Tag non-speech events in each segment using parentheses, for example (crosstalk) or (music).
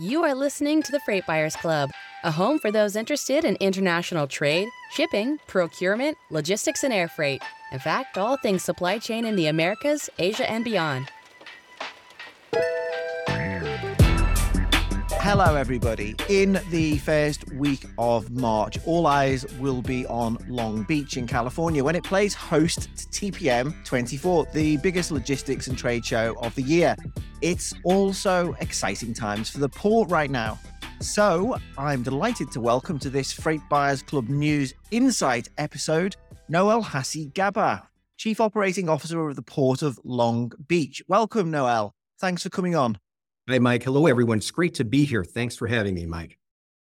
You are listening to the Freight Buyers Club, a home for those interested in international trade, shipping, procurement, logistics, and air freight. In fact, all things supply chain in the Americas, Asia, and beyond. Hello, everybody. In the first week of March, all eyes will be on Long Beach in California when it plays host to TPM 24, the biggest logistics and trade show of the year. It's also exciting times for the port right now. So, I'm delighted to welcome to this Freight Buyers Club News Insight episode Noel Hacegaba, Chief Operating Officer of the Port of Long Beach. Welcome, Noel. Thanks for coming on. Hey, Mike. Hello, everyone. It's great to be here. Thanks for having me, Mike.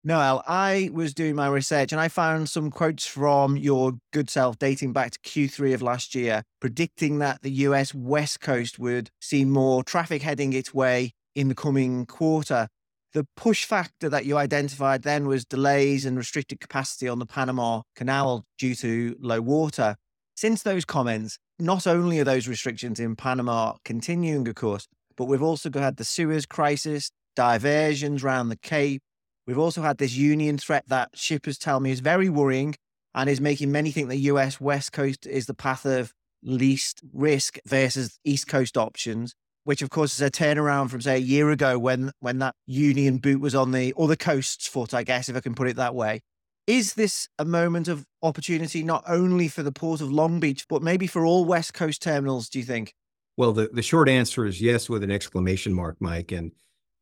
Noel, I was doing my research and I found some quotes from your good self dating back to Q3 of last year, predicting that the US West Coast would see more traffic heading its way in the coming quarter. The push factor that you identified then was delays and restricted capacity on the Panama Canal due to low water. Since those comments, not only are those restrictions in Panama continuing, of course, but we've also had the Suez crisis, diversions around the Cape. We've also had this union threat that shippers tell me is very worrying and is making many think the US West Coast is the path of least risk versus East Coast options, which of course is a turnaround from say a year ago when when that union boot was on the other coast's foot, I guess, if I can put it that way. Is this a moment of opportunity not only for the port of Long Beach, but maybe for all West Coast terminals, do you think? Well, the, the short answer is yes, with an exclamation mark, Mike. And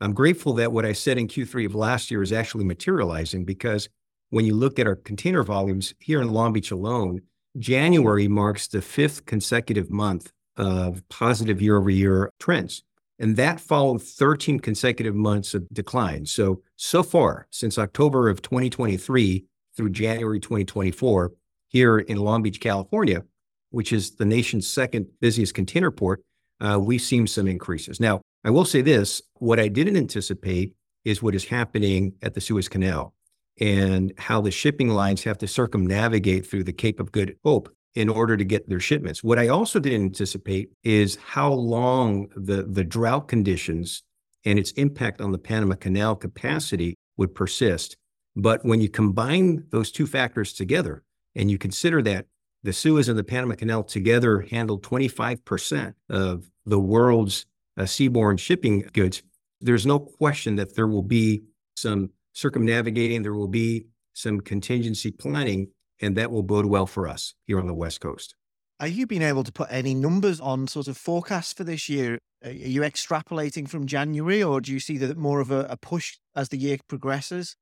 I'm grateful that what I said in Q3 of last year is actually materializing because when you look at our container volumes here in Long Beach alone, January marks the fifth consecutive month of positive year over year trends. And that followed 13 consecutive months of decline. So, so far, since October of 2023 through January 2024, here in Long Beach, California, which is the nation's second busiest container port, uh, we've seen some increases. Now, I will say this what I didn't anticipate is what is happening at the Suez Canal and how the shipping lines have to circumnavigate through the Cape of Good Hope in order to get their shipments. What I also didn't anticipate is how long the, the drought conditions and its impact on the Panama Canal capacity would persist. But when you combine those two factors together and you consider that the Suez and the Panama Canal together handle 25% of the world's uh, seaborne shipping goods. There's no question that there will be some circumnavigating, there will be some contingency planning, and that will bode well for us here on the West Coast. Are you being able to put any numbers on sort of forecasts for this year? Are you extrapolating from January, or do you see that more of a, a push as the year progresses?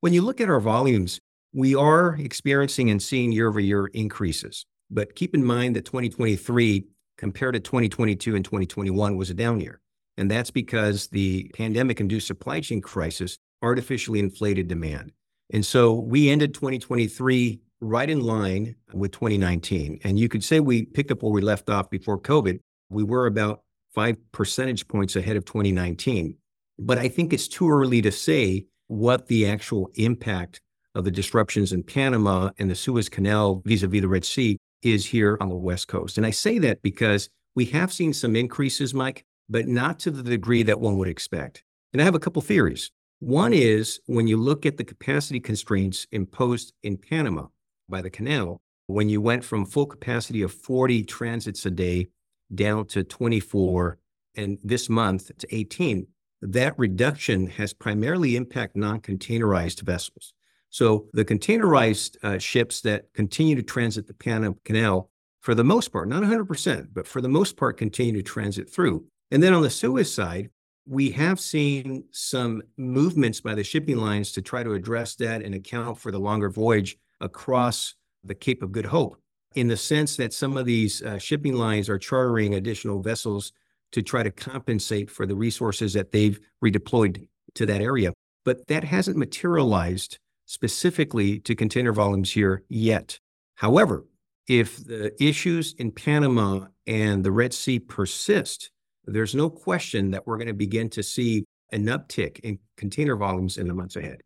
When you look at our volumes, we are experiencing and seeing year over year increases. But keep in mind that 2023 compared to 2022 and 2021 was a down year. And that's because the pandemic induced supply chain crisis artificially inflated demand. And so we ended 2023 right in line with 2019. And you could say we picked up where we left off before COVID. We were about five percentage points ahead of 2019. But I think it's too early to say what the actual impact of the disruptions in Panama and the Suez Canal vis a vis the Red Sea is here on the West Coast. And I say that because we have seen some increases, Mike, but not to the degree that one would expect. And I have a couple theories. One is when you look at the capacity constraints imposed in Panama by the canal, when you went from full capacity of 40 transits a day down to 24 and this month to 18, that reduction has primarily impacted non containerized vessels. So the containerized uh, ships that continue to transit the Panama Canal, for the most part, not 100%, but for the most part, continue to transit through. And then on the Suez side, we have seen some movements by the shipping lines to try to address that and account for the longer voyage across the Cape of Good Hope, in the sense that some of these uh, shipping lines are chartering additional vessels to try to compensate for the resources that they've redeployed to that area. But that hasn't materialized specifically to container volumes here yet. However, if the issues in Panama and the Red Sea persist, there's no question that we're going to begin to see an uptick in container volumes in the months ahead.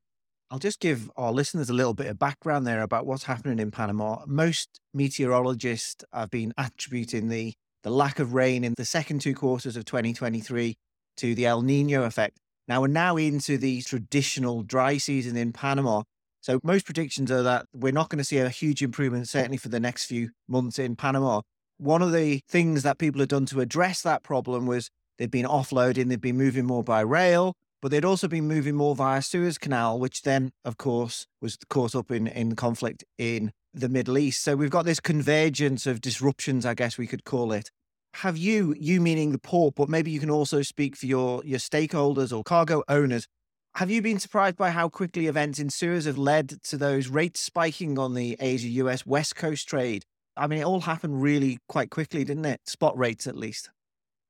I'll just give our listeners a little bit of background there about what's happening in Panama. Most meteorologists have been attributing the, the lack of rain in the second two quarters of 2023 to the El Nino effect. Now we're now into the traditional dry season in Panama. So most predictions are that we're not going to see a huge improvement, certainly for the next few months in Panama. One of the things that people have done to address that problem was they've been offloading, they've been moving more by rail, but they'd also been moving more via Suez Canal, which then, of course, was caught up in, in conflict in the Middle East. So we've got this convergence of disruptions, I guess we could call it. Have you, you meaning the port, but maybe you can also speak for your, your stakeholders or cargo owners, have you been surprised by how quickly events in Suez have led to those rates spiking on the Asia US West Coast trade? I mean, it all happened really quite quickly, didn't it? Spot rates, at least.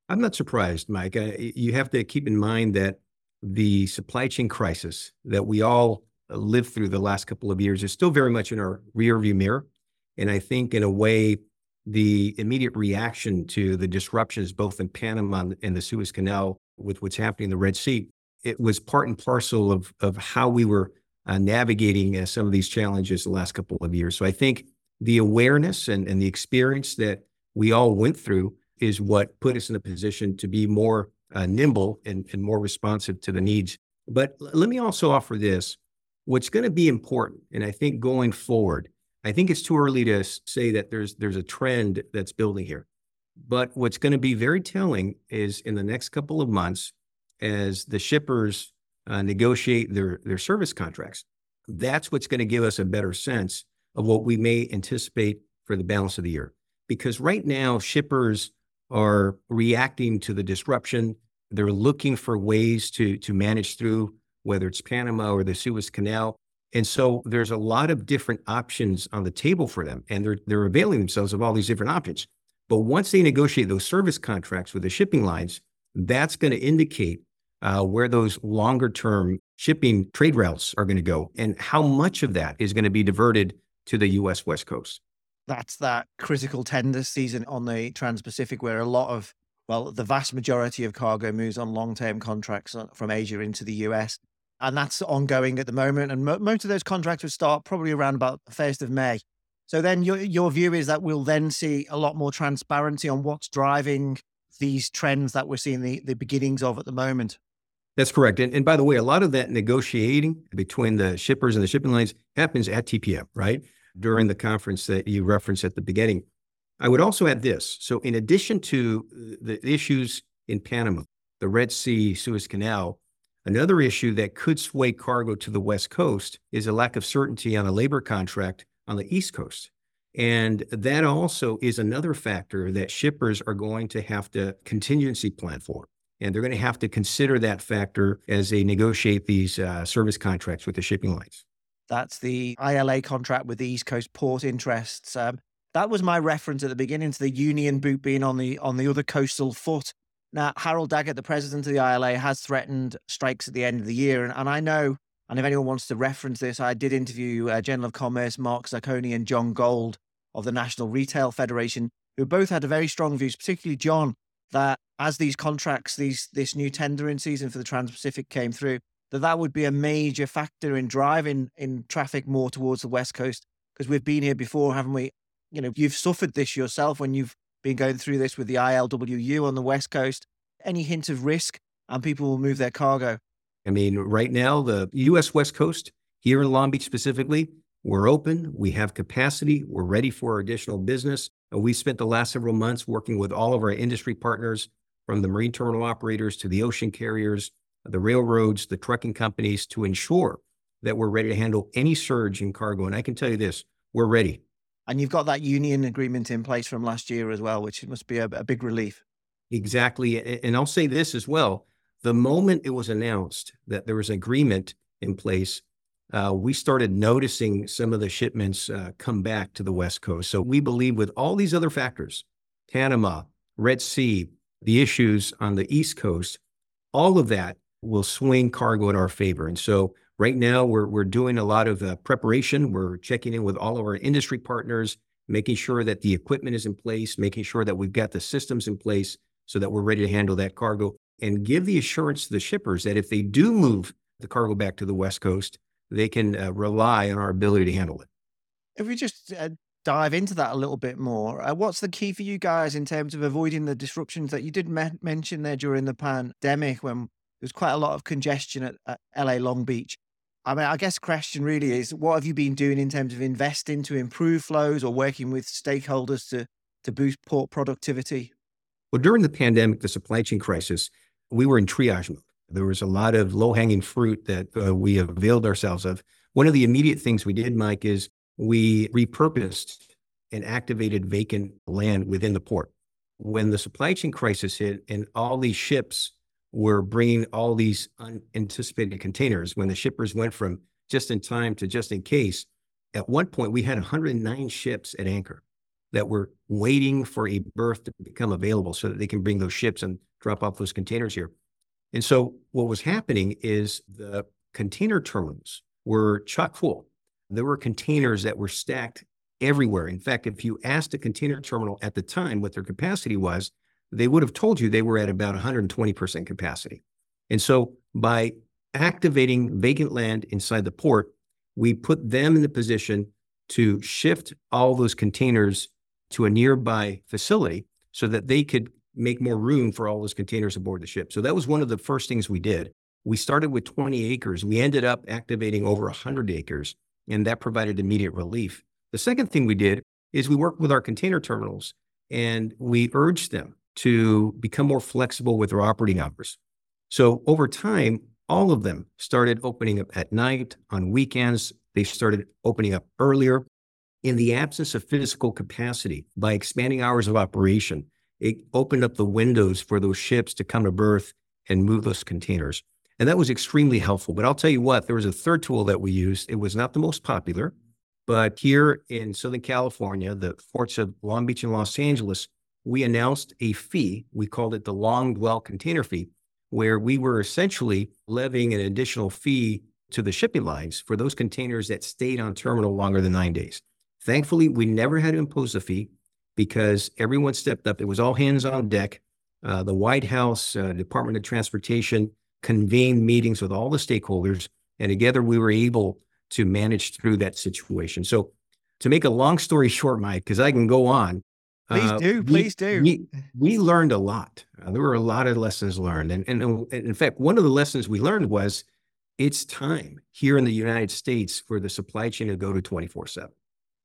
I'm not surprised, Mike. Uh, you have to keep in mind that the supply chain crisis that we all lived through the last couple of years is still very much in our rearview mirror. And I think, in a way, the immediate reaction to the disruptions both in Panama and the Suez Canal with what's happening in the Red Sea it was part and parcel of of how we were uh, navigating uh, some of these challenges the last couple of years. So I think the awareness and, and the experience that we all went through is what put us in a position to be more uh, nimble and, and more responsive to the needs. But l- let me also offer this. What's going to be important, and I think going forward, I think it's too early to say that there's there's a trend that's building here. But what's going to be very telling is in the next couple of months, as the shippers uh, negotiate their, their service contracts. That's what's going to give us a better sense of what we may anticipate for the balance of the year. Because right now, shippers are reacting to the disruption. They're looking for ways to, to manage through, whether it's Panama or the Suez Canal. And so there's a lot of different options on the table for them, and they're, they're availing themselves of all these different options. But once they negotiate those service contracts with the shipping lines, that's going to indicate uh, where those longer term shipping trade routes are going to go and how much of that is going to be diverted to the US West Coast. That's that critical tender season on the Trans Pacific where a lot of, well, the vast majority of cargo moves on long term contracts uh, from Asia into the US. And that's ongoing at the moment. And mo- most of those contracts will start probably around about the 1st of May. So then your, your view is that we'll then see a lot more transparency on what's driving these trends that we're seeing the, the beginnings of at the moment. That's correct. And, and by the way, a lot of that negotiating between the shippers and the shipping lines happens at TPM, right? During the conference that you referenced at the beginning. I would also add this. So, in addition to the issues in Panama, the Red Sea, Suez Canal, another issue that could sway cargo to the West Coast is a lack of certainty on a labor contract on the East Coast. And that also is another factor that shippers are going to have to contingency plan for. And they're going to have to consider that factor as they negotiate these uh, service contracts with the shipping lines. That's the ILA contract with the East Coast Port Interests. Um, that was my reference at the beginning to the Union boot being on the on the other coastal foot. Now, Harold Daggett, the president of the ILA, has threatened strikes at the end of the year. And, and I know, and if anyone wants to reference this, I did interview uh, Journal of Commerce Mark Szakonyi and John Gold of the National Retail Federation, who both had very strong views, particularly John, that as these contracts, these this new tendering season for the Trans-Pacific came through, that that would be a major factor in driving in traffic more towards the west coast because we've been here before, haven't we? You know, you've suffered this yourself when you've been going through this with the ILWU on the west coast. Any hint of risk, and people will move their cargo. I mean, right now, the U.S. West Coast here in Long Beach specifically, we're open, we have capacity, we're ready for additional business. We spent the last several months working with all of our industry partners, from the marine terminal operators to the ocean carriers, the railroads, the trucking companies, to ensure that we're ready to handle any surge in cargo. And I can tell you this we're ready. And you've got that union agreement in place from last year as well, which must be a, a big relief. Exactly. And I'll say this as well. The moment it was announced that there was an agreement in place, uh, we started noticing some of the shipments uh, come back to the West Coast. So we believe with all these other factors, Panama, Red Sea, the issues on the East Coast, all of that will swing cargo in our favor. And so right now we're, we're doing a lot of uh, preparation. We're checking in with all of our industry partners, making sure that the equipment is in place, making sure that we've got the systems in place so that we're ready to handle that cargo and give the assurance to the shippers that if they do move the cargo back to the West Coast, they can uh, rely on our ability to handle it. If we just uh, dive into that a little bit more, uh, what's the key for you guys in terms of avoiding the disruptions that you did me- mention there during the pandemic when there's quite a lot of congestion at, at LA Long Beach. I mean, I guess question really is what have you been doing in terms of investing to improve flows or working with stakeholders to to boost port productivity? Well, during the pandemic, the supply chain crisis, we were in triage mode. There was a lot of low hanging fruit that uh, we availed ourselves of. One of the immediate things we did, Mike, is we repurposed and activated vacant land within the port. When the supply chain crisis hit and all these ships were bringing all these unanticipated containers, when the shippers went from just in time to just in case, at one point we had 109 ships at anchor that were waiting for a berth to become available so that they can bring those ships and drop off those containers here. And so what was happening is the container terminals were chock full. There were containers that were stacked everywhere. In fact, if you asked a container terminal at the time what their capacity was, they would have told you they were at about 120% capacity. And so by activating vacant land inside the port, we put them in the position to shift all those containers to a nearby facility so that they could make more room for all those containers aboard the ship. So that was one of the first things we did. We started with 20 acres. We ended up activating over 100 acres, and that provided immediate relief. The second thing we did is we worked with our container terminals and we urged them to become more flexible with their operating hours. So over time, all of them started opening up at night, on weekends. They started opening up earlier in the absence of physical capacity, by expanding hours of operation, it opened up the windows for those ships to come to berth and move those containers. And that was extremely helpful. But I'll tell you what, there was a third tool that we used. It was not the most popular, but here in Southern California, the ports of Long Beach and Los Angeles, we announced a fee. We called it the Long Dwell Container Fee, where we were essentially levying an additional fee to the shipping lines for those containers that stayed on terminal longer than nine days. Thankfully, we never had to impose a fee because everyone stepped up. It was all hands on deck. Uh, the White House, uh, Department of Transportation convened meetings with all the stakeholders, and together we were able to manage through that situation. So, to make a long story (laughs) short, Mike, because I can go on. Please uh, do, please we, do. We, we learned a lot. Uh, there were a lot of lessons learned, and, and and in fact, one of the lessons we learned was it's time here in the United States for the supply chain to go to twenty four seven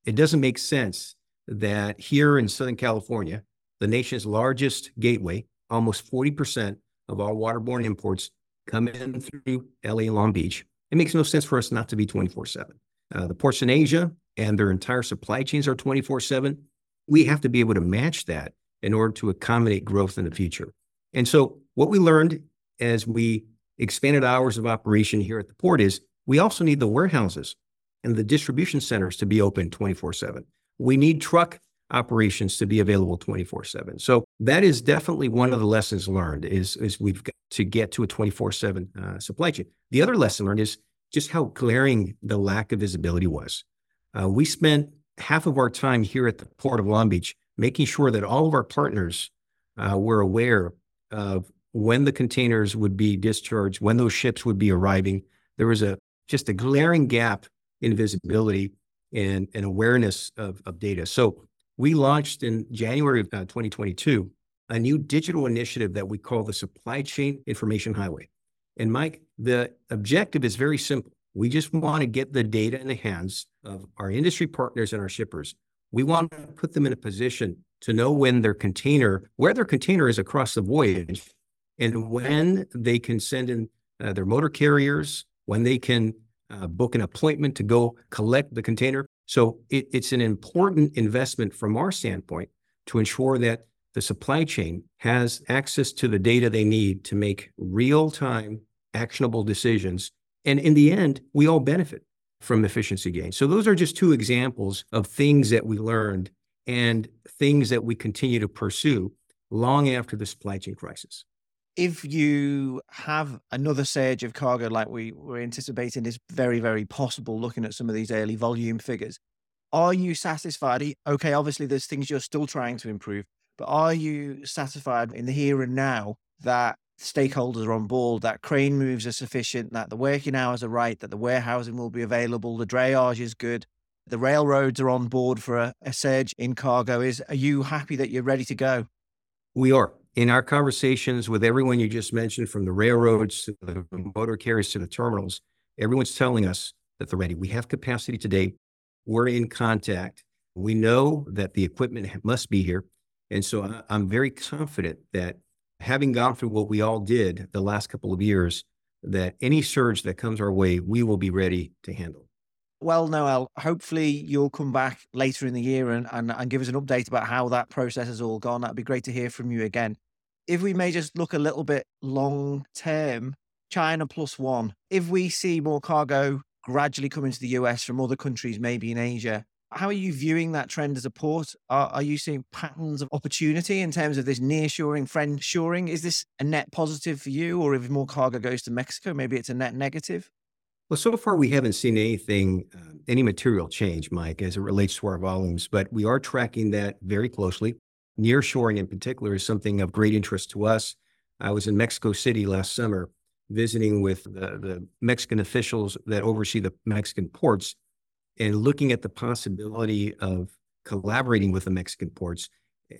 it doesn't make sense that here in Southern California, the nation's largest gateway, almost 40% of all waterborne imports come in through LA Long Beach. It makes no sense for us not to be 24 7. Uh, the ports in Asia and their entire supply chains are 24 7. We have to be able to match that in order to accommodate growth in the future. And so, what we learned as we expanded hours of operation here at the port is we also need the warehouses and the distribution centers to be open 24 7. We need truck operations to be available 24 7. So that is definitely one of the lessons learned is, is we've got to get to a 24 uh, 7 supply chain. The other lesson learned is just how glaring the lack of visibility was. Uh, we spent half of our time here at the Port of Long Beach making sure that all of our partners uh, were aware of when the containers would be discharged, when those ships would be arriving. There was a just a glaring gap invisibility and, and awareness of, of data. So we launched in January of uh, 2022 a new digital initiative that we call the Supply Chain Information Highway. And Mike, the objective is very simple. We just want to get the data in the hands of our industry partners and our shippers. We want to put them in a position to know when their container, where their container is across the voyage, and when they can send in uh, their motor carriers, when they can uh, book an appointment to go collect the container. So it, it's an important investment from our standpoint to ensure that the supply chain has access to the data they need to make real time, actionable decisions. And in the end, we all benefit from efficiency gains. So those are just two examples of things that we learned and things that we continue to pursue long after the supply chain crisis if you have another surge of cargo like we were anticipating is very, very possible looking at some of these early volume figures, are you satisfied? Okay, obviously there's things you're still trying to improve, but are you satisfied in the here and now that stakeholders are on board, that crane moves are sufficient, that the working hours are right, that the warehousing will be available, the drayage is good, the railroads are on board for a, a surge in cargo? Is are you happy that you're ready to go? We are. in our conversations with everyone you just mentioned, from the railroads to the motor carriers to the terminals, everyone's telling us that they're ready. We have capacity today. We're in contact. We know that the equipment must be here. And so I'm very confident that having gone through what we all did the last couple of years, that any surge that comes our way, we will be ready to handle. Well, Noel, hopefully you'll come back later in the year and, and, and give us an update about how that process has all gone. That'd be great to hear from you again. If we may just look a little bit long term, China plus one, if we see more cargo gradually coming to the US from other countries, maybe in Asia, how are you viewing that trend as a port? Are, are you seeing patterns of opportunity in terms of this near-shoring, friend-shoring? Is this a net positive for you, or if more cargo goes to Mexico, maybe it's a net negative? Well, so far we haven't seen anything, uh, any material change, Mike, as it relates to our volumes, but we are tracking that very closely. Nearshoring in particular is something of great interest to us. I was in Mexico City last summer visiting with the, the Mexican officials that oversee the Mexican ports and looking at the possibility of collaborating with the Mexican ports.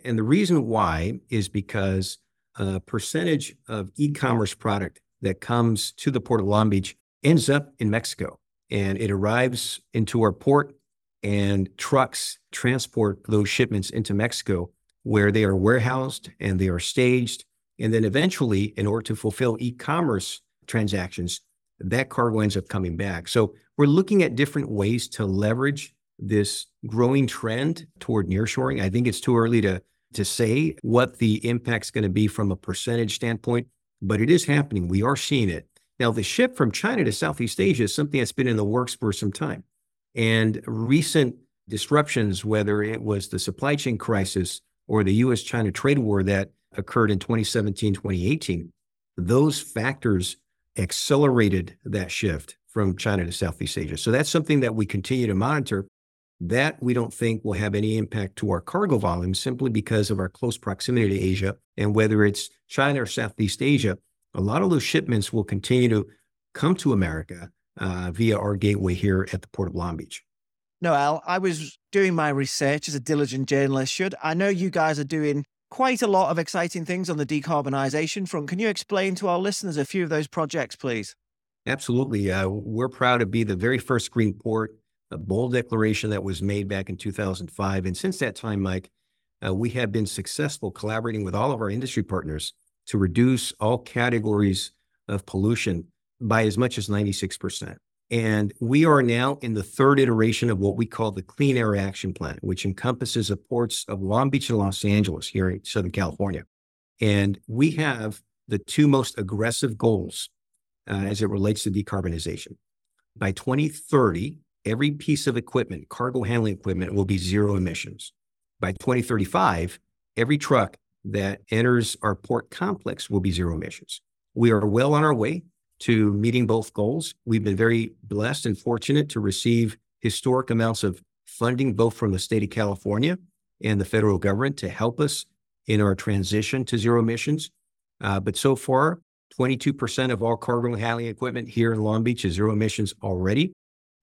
And the reason why is because a percentage of e-commerce product that comes to the port of Long Beach ends up in Mexico and it arrives into our port and trucks transport those shipments into Mexico where they are warehoused and they are staged. And then eventually, in order to fulfill e commerce transactions, that cargo ends up coming back. So we're looking at different ways to leverage this growing trend toward nearshoring. I think it's too early to, to say what the impact's going to be from a percentage standpoint, but it is happening. We are seeing it. Now, the shift from China to Southeast Asia is something that's been in the works for some time. And recent disruptions, whether it was the supply chain crisis or the US China trade war that occurred in 2017, 2018, those factors accelerated that shift from China to Southeast Asia. So that's something that we continue to monitor. That we don't think will have any impact to our cargo volume simply because of our close proximity to Asia. And whether it's China or Southeast Asia, a lot of those shipments will continue to come to America uh, via our gateway here at the Port of Long Beach. Noel, I was doing my research as a diligent journalist should. I know you guys are doing quite a lot of exciting things on the decarbonisation front. Can you explain to our listeners a few of those projects, please? Absolutely. Uh, we're proud to be the very first green port, a bold declaration that was made back in 2005. And since that time, Mike, uh, we have been successful collaborating with all of our industry partners to reduce all categories of pollution by as much as 96%. And we are now in the third iteration of what we call the Clean Air Action Plan, which encompasses the ports of Long Beach and Los Angeles here in Southern California. And we have the two most aggressive goals uh, as it relates to decarbonization. By 2030, every piece of equipment, cargo handling equipment, will be zero emissions. By 2035, every truck that enters our port complex will be zero emissions. We are well on our way to meeting both goals. We've been very blessed and fortunate to receive historic amounts of funding, both from the state of California and the federal government to help us in our transition to zero emissions. Uh, but so far, 22% of all cargo handling equipment here in Long Beach is zero emissions already.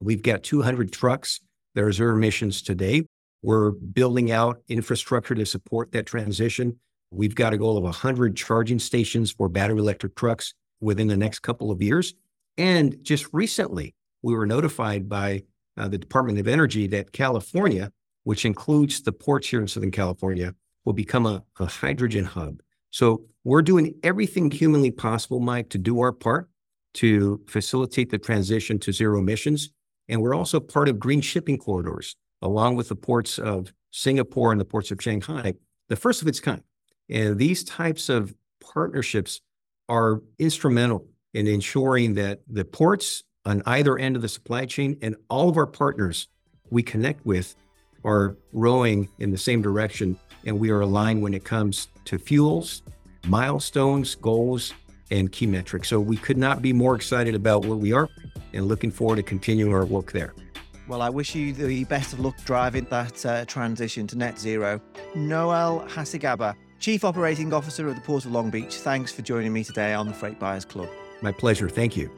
We've got 200 trucks that are zero emissions today. We're building out infrastructure to support that transition. We've got a goal of 100 charging stations for battery electric trucks within the next couple of years. And just recently, we were notified by uh, the Department of Energy that California, which includes the ports here in Southern California, will become a, a hydrogen hub. So we're doing everything humanly possible, Mike, to do our part to facilitate the transition to zero emissions. And we're also part of green shipping corridors, along with the ports of Singapore and the ports of Shanghai, the first of its kind. And these types of partnerships are instrumental in ensuring that the ports on either end of the supply chain and all of our partners we connect with are rowing in the same direction and we are aligned when it comes to fuels, milestones, goals, and key metrics. So we could not be more excited about where we are and looking forward to continuing our work there. Well, I wish you the best of luck driving that uh, transition to net zero. Noel Hacegaba, Chief Operating Officer at the Port of Long Beach, thanks for joining me today on the Freight Buyers Club. My pleasure. Thank you.